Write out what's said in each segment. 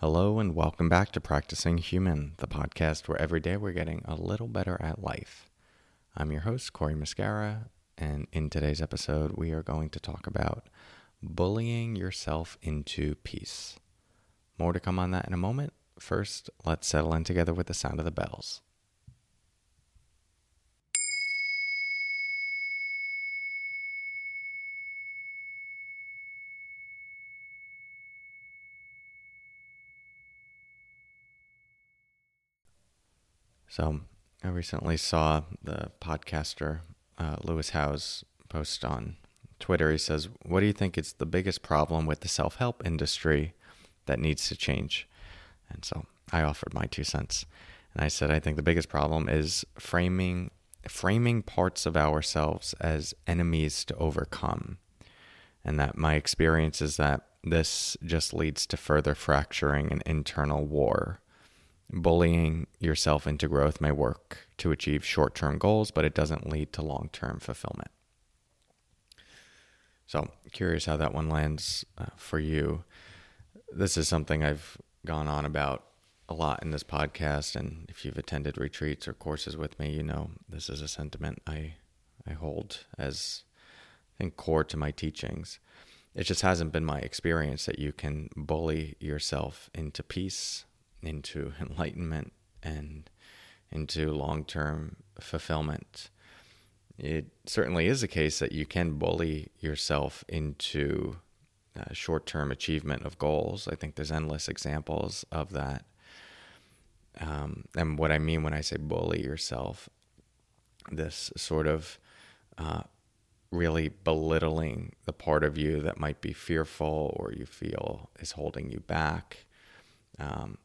Hello, and welcome back to Practicing Human, the podcast where every day we're getting a little better at life. I'm your host, Corey Muscara, and in today's episode, we are going to talk about bullying yourself into peace. More to come on that in a moment. First, let's settle in together with the sound of the bells. So, I recently saw the podcaster uh, Lewis Howes post on Twitter. He says, What do you think is the biggest problem with the self help industry that needs to change? And so I offered my two cents. And I said, I think the biggest problem is framing framing parts of ourselves as enemies to overcome. And that my experience is that this just leads to further fracturing and internal war Bullying yourself into growth may work to achieve short term goals, but it doesn't lead to long term fulfillment. So, curious how that one lands uh, for you. This is something I've gone on about a lot in this podcast, and if you've attended retreats or courses with me, you know this is a sentiment I I hold as I think core to my teachings. It just hasn't been my experience that you can bully yourself into peace into enlightenment and into long term fulfillment. It certainly is a case that you can bully yourself into uh, short term achievement of goals. I think there's endless examples of that. Um, and what I mean when I say bully yourself, this sort of uh, really belittling the part of you that might be fearful or you feel is holding you back. Um,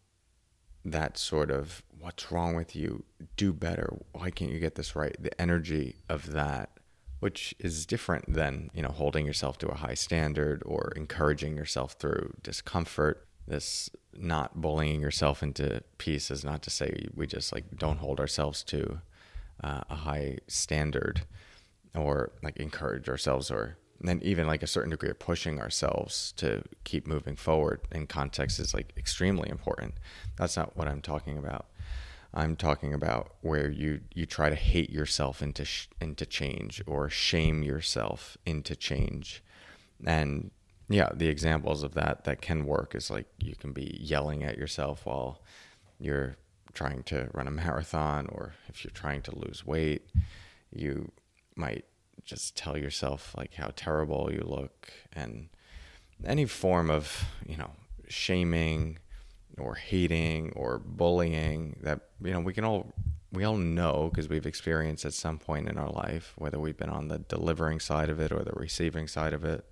that sort of what's wrong with you? Do better. Why can't you get this right? The energy of that which is different than you know holding yourself to a high standard or encouraging yourself through discomfort. This not bullying yourself into peace is not to say we just like don't hold ourselves to uh, a high standard or like encourage ourselves or and even like a certain degree of pushing ourselves to keep moving forward in context is like extremely important. That's not what I'm talking about. I'm talking about where you you try to hate yourself into sh- into change or shame yourself into change. And yeah, the examples of that that can work is like you can be yelling at yourself while you're trying to run a marathon or if you're trying to lose weight, you might just tell yourself like how terrible you look and any form of you know shaming or hating or bullying that you know we can all we all know because we've experienced at some point in our life whether we've been on the delivering side of it or the receiving side of it.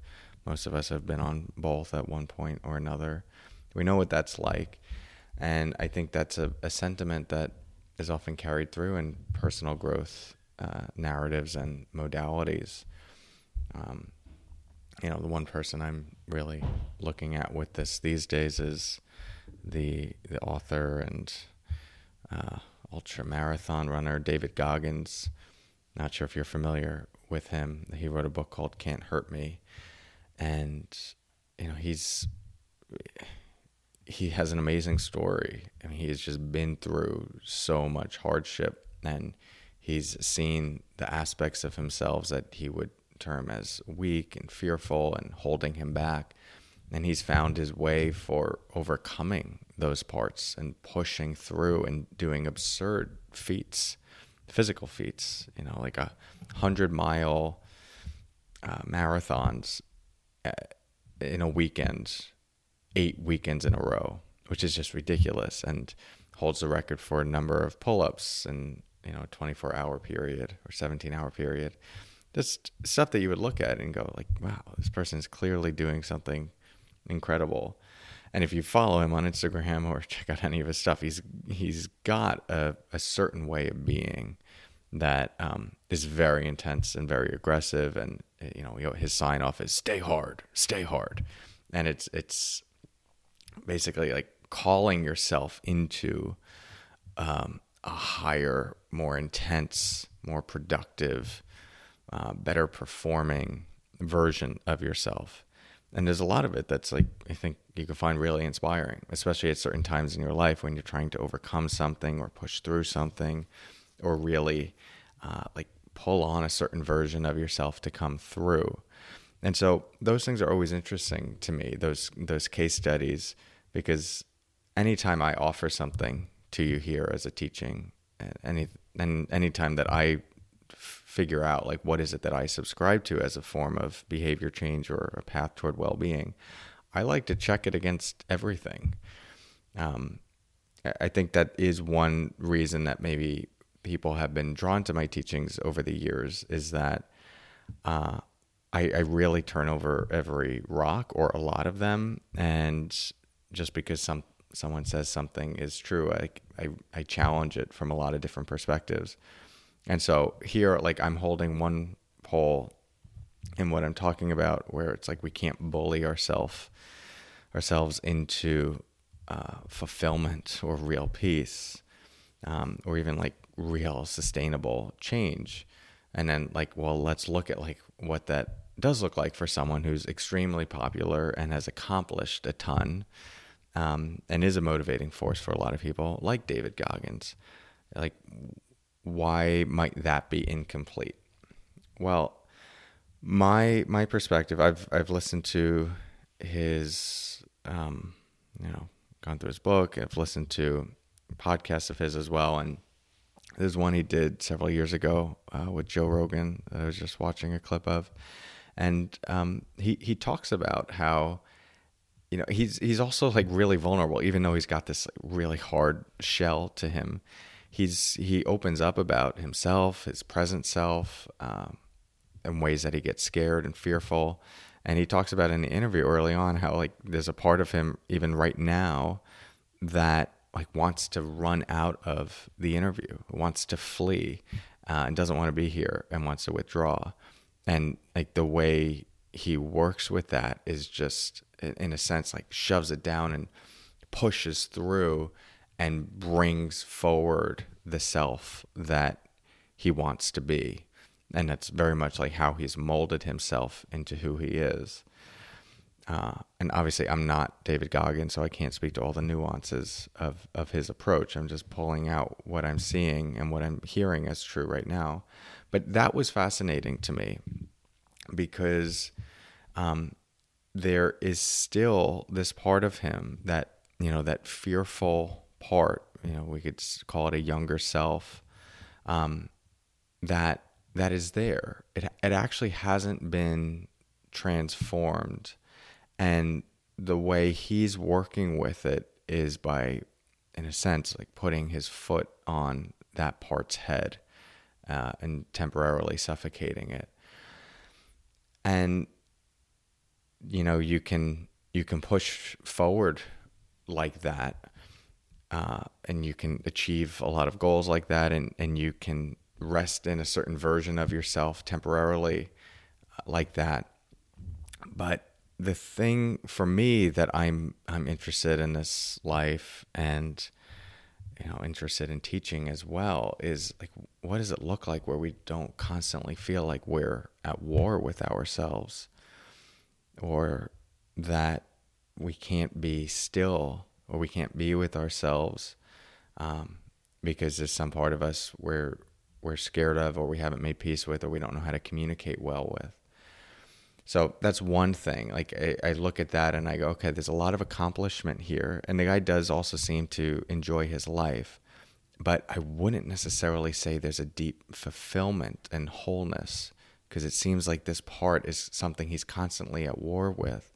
Most of us have been on both at one point or another. We know what that's like and i think that's a, a sentiment that is often carried through in personal growth uh, narratives and modalities. Um, you know, the one person I'm really looking at with this these days is the the author and uh, ultra marathon runner David Goggins. Not sure if you're familiar with him. He wrote a book called "Can't Hurt Me," and you know he's he has an amazing story. I mean, has just been through so much hardship and he's seen the aspects of himself that he would term as weak and fearful and holding him back. And he's found his way for overcoming those parts and pushing through and doing absurd feats, physical feats, you know, like a hundred mile uh, marathons uh, in a weekend, eight weekends in a row, which is just ridiculous and holds the record for a number of pull ups and you know 24 hour period or 17 hour period just stuff that you would look at and go like wow this person is clearly doing something incredible. And if you follow him on instagram or check out any of his stuff he's he's got a, a certain way of being that um, is very intense and very aggressive. And you know his sign off is stay hard stay hard. And it's it's basically like calling yourself into um, a higher, more intense, more productive, uh, better performing version of yourself. and there's a lot of it that's like I think you can find really inspiring, especially at certain times in your life when you're trying to overcome something or push through something, or really uh, like pull on a certain version of yourself to come through. And so those things are always interesting to me. Those those case studies because anytime I offer something to you here as a teaching, any and anytime that I figure out like what is it that I subscribe to as a form of behavior change or a path toward well-being, I like to check it against everything. Um, I think that is one reason that maybe people have been drawn to my teachings over the years is that uh, I, I really turn over every rock or a lot of them, and just because some someone says something is true, I, I, I challenge it from a lot of different perspectives. And so here, like I'm holding one pole in what I'm talking about, where it's like we can't bully ourselves ourselves into uh, fulfillment or real peace, um, or even like real sustainable change. And then like, well, let's look at like what that does look like for someone who's extremely popular and has accomplished a ton um, and is a motivating force for a lot of people, like David Goggins. Like, why might that be incomplete? Well, my my perspective, I've I've listened to his, um, you know, gone through his book. I've listened to podcasts of his as well, and there's one he did several years ago uh, with Joe Rogan I was just watching a clip of, and um, he he talks about how you know he's he's also like really vulnerable even though he's got this like, really hard shell to him. He's he opens up about himself his present self um, in ways that he gets scared and fearful. And he talks about in the interview early on how like there's a part of him even right now that like wants to run out of the interview wants to flee uh, and doesn't want to be here and wants to withdraw. And like the way he works with that is just in a sense like shoves it down and pushes through and brings forward the self that he wants to be. And that's very much like how he's molded himself into who he is. Uh, and obviously i'm not david goggins so i can't speak to all the nuances of, of his approach. I'm just pulling out what i'm seeing and what i'm hearing as true right now. But that was fascinating to me because um, there is still this part of him that you know that fearful part you know we could call it a younger self um, that that is there. It it actually hasn't been transformed. And the way he's working with it is by in a sense like putting his foot on that part's head uh, and temporarily suffocating it. And you know you can you can push forward like that uh, and you can achieve a lot of goals like that and, and you can rest in a certain version of yourself temporarily uh, like that. But the thing for me that I'm I'm interested in this life and you know interested in teaching as well is like what does it look like where we don't constantly feel like we're at war with ourselves or that we can't be still or we can't be with ourselves um, because there's some part of us where we're scared of or we haven't made peace with or we don't know how to communicate well with. So that's one thing. Like I, I, look at that and i go okay there's a lot of accomplishment here. And the guy does also seem to enjoy his life but i wouldn't necessarily say there's a deep fulfillment and wholeness because it seems like this part is something he's constantly at war with.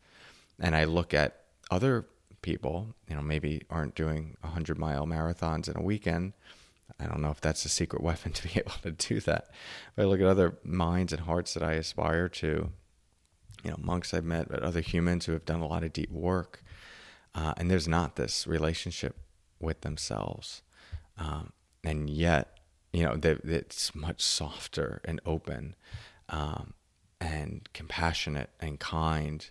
And I look at other people, you know, maybe aren't doing 100 mile marathons in a weekend. I don't know if that's a secret weapon to be able to do that. But I look at other minds and hearts that I aspire to, you know, monks I've met, but other humans who have done a lot of deep work. Uh, and there's not this relationship with themselves. Um, and yet, you know, it's much softer and open um, and compassionate and kind.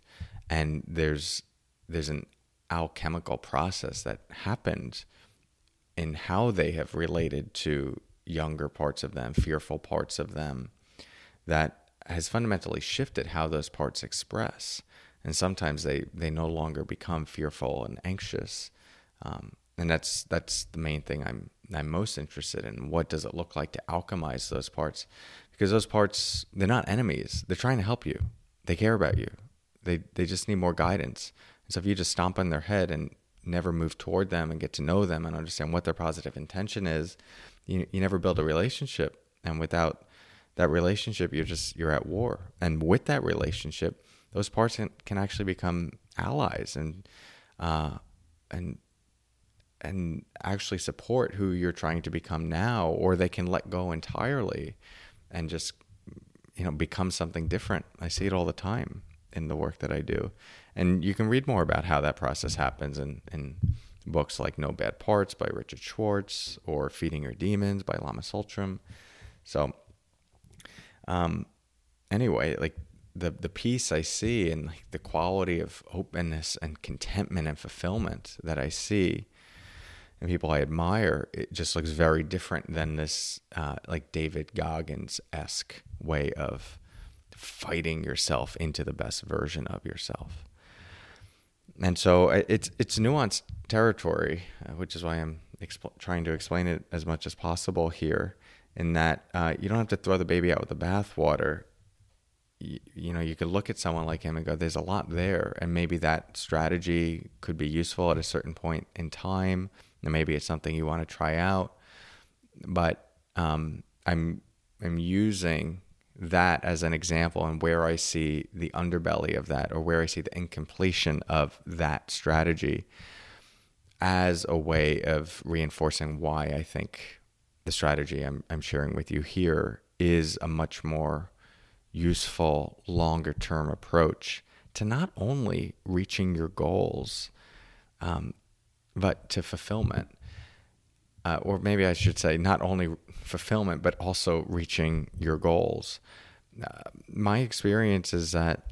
And there's there's an alchemical process that happened in how they have related to younger parts of them, fearful parts of them, that has fundamentally shifted how those parts express. and sometimes they they no longer become fearful and anxious um, and that's that's the main thing I'm I'm most interested in. What does it look like to alchemize those parts? Because those parts they're not enemies. They're trying to help you. They care about you. They they just need more guidance. And so if you just stomp on their head and never move toward them and get to know them and understand what their positive intention is, you you never build a relationship. And without that relationship, you're just you're at war. And with that relationship, those parts can, can actually become allies and uh, and and actually support who you're trying to become now or they can let go entirely and just you know become something different. I see it all the time in the work that i do. And you can read more about how that process happens in, in books like no bad parts by richard schwartz or feeding your demons by lama tsultrim so um anyway like the the peace I see and like the quality of openness and contentment and fulfillment that I see and people I admire, it just looks very different than this uh, like David Goggins esque way of fighting yourself into the best version of yourself. And so it's it's nuanced territory, uh, which is why I'm exp- trying to explain it as much as possible here. In that uh, you don't have to throw the baby out with the bathwater. You, you know, you could look at someone like him and go, "There's a lot there," and maybe that strategy could be useful at a certain point in time and maybe it's something you want to try out. But um, I'm I'm using that as an example and where I see the underbelly of that or where I see the incompletion of that strategy as a way of reinforcing why I think the strategy I'm, I'm sharing with you here is a much more useful, longer term approach to not only reaching your goals, um, but to fulfillment. Uh, or maybe I should say, not only fulfillment, but also reaching your goals. Uh, my experience is that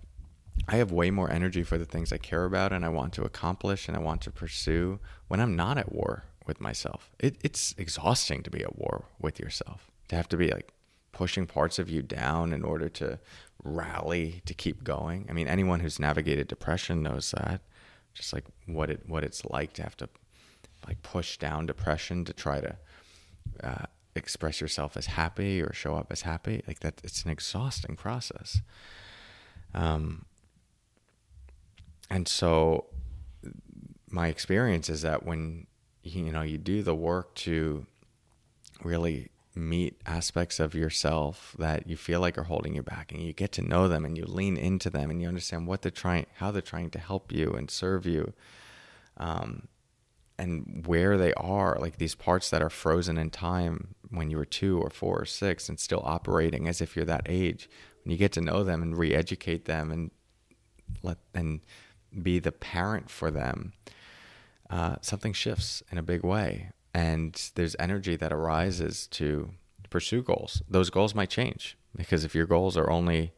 I have way more energy for the things I care about and I want to accomplish and I want to pursue when I'm not at war with myself. It, it's exhausting to be at war with yourself, to have to be like pushing parts of you down in order to rally to keep going. I mean, anyone who's navigated depression knows that just like what it what it's like to have to like push down depression to try to uh, express yourself as happy or show up as happy. Like that it's an exhausting process. Um and so my experience is that when you know you do the work to really meet aspects of yourself that you feel like are holding you back and you get to know them and you lean into them and you understand what they're trying how they're trying to help you and serve you um, and where they are like these parts that are frozen in time when you were two or four or six and still operating as if you're that age. When you get to know them and re-educate them and let and be the parent for them uh, something shifts in a big way and there's energy that arises to pursue goals. Those goals might change because if your goals are only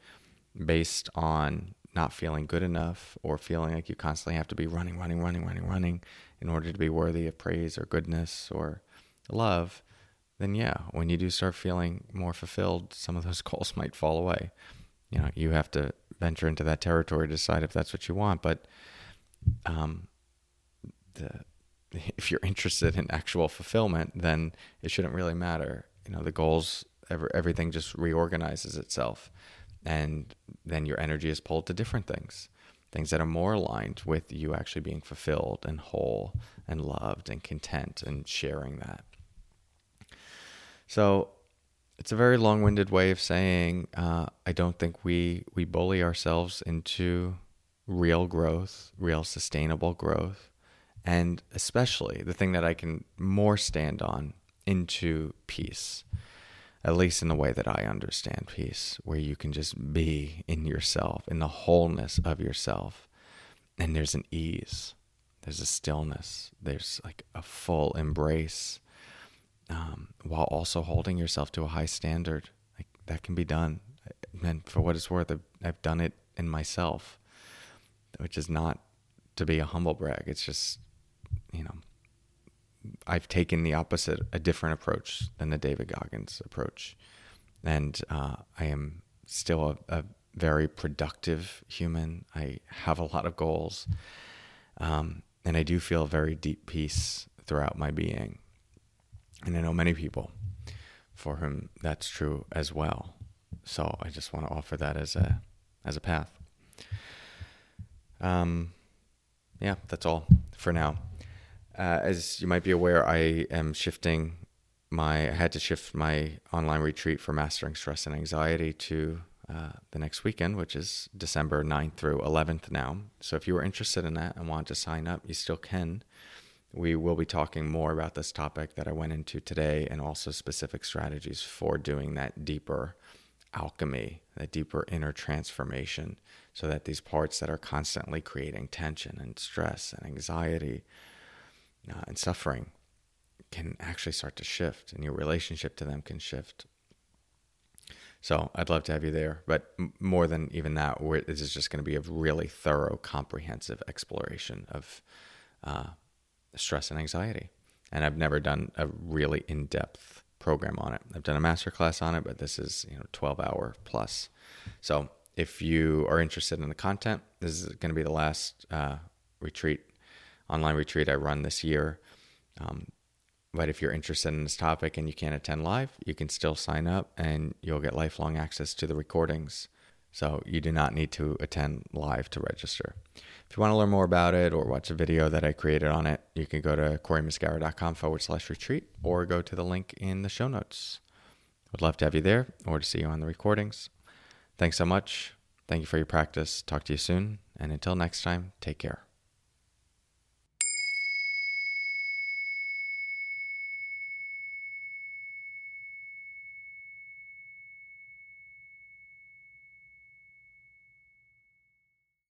based on not feeling good enough or feeling like you constantly have to be running, running, running, running, running in order to be worthy of praise or goodness or love, then yeah, when you do start feeling more fulfilled, some of those goals might fall away. You know, you have to venture into that territory to decide if that's what you want. But um, the if you're interested in actual fulfillment, then it shouldn't really matter. You know, the goals, every, everything just reorganizes itself. And then your energy is pulled to different things, things that are more aligned with you actually being fulfilled and whole and loved and content and sharing that. So it's a very long winded way of saying uh, I don't think we, we bully ourselves into real growth, real sustainable growth and especially the thing that I can more stand on into peace, at least in the way that I understand peace, where you can just be in yourself, in the wholeness of yourself. And there's an ease, there's a stillness, there's like a full embrace, um, while also holding yourself to a high standard. Like that can be done. And for what it's worth, I've, I've done it in myself, which is not to be a humble brag. It's just you know, I've taken the opposite, a different approach than the David Goggins approach, and uh, I am still a, a, very productive human. I have a lot of goals. Um, and I do feel very deep peace throughout my being. And I know many people for whom that's true as well. So I just want to offer that as a as a path. Um, yeah, that's all for now. Uh, as you might be aware, I am shifting my. I had to shift my online retreat for mastering stress and anxiety to uh, the next weekend, which is December 9th through 11th now. So if you are interested in that and want to sign up, you still can. We will be talking more about this topic that I went into today and also specific strategies for doing that deeper alchemy, that deeper inner transformation, so that these parts that are constantly creating tension and stress and anxiety uh, and suffering can actually start to shift and your relationship to them can shift so I'd love to have you there. But more than even that, this is just going to be a really thorough, comprehensive exploration of uh, stress and anxiety. And I've never done a really in depth program on it. I've done a master class on it, but this is you know 12 hour plus. So if you are interested in the content, this is going to be the last uh, retreat, online retreat I run this year. Um, but if you're interested in this topic and you can't attend live, you can still sign up and you'll get lifelong access to the recordings. So you do not need to attend live to register. If you want to learn more about it or watch a video that I created on it, you can go to coreymuscara.com forward slash retreat or go to the link in the show notes. Would love to have you there or to see you on the recordings. Thanks so much. Thank you for your practice. Talk to you soon. And until next time, take care.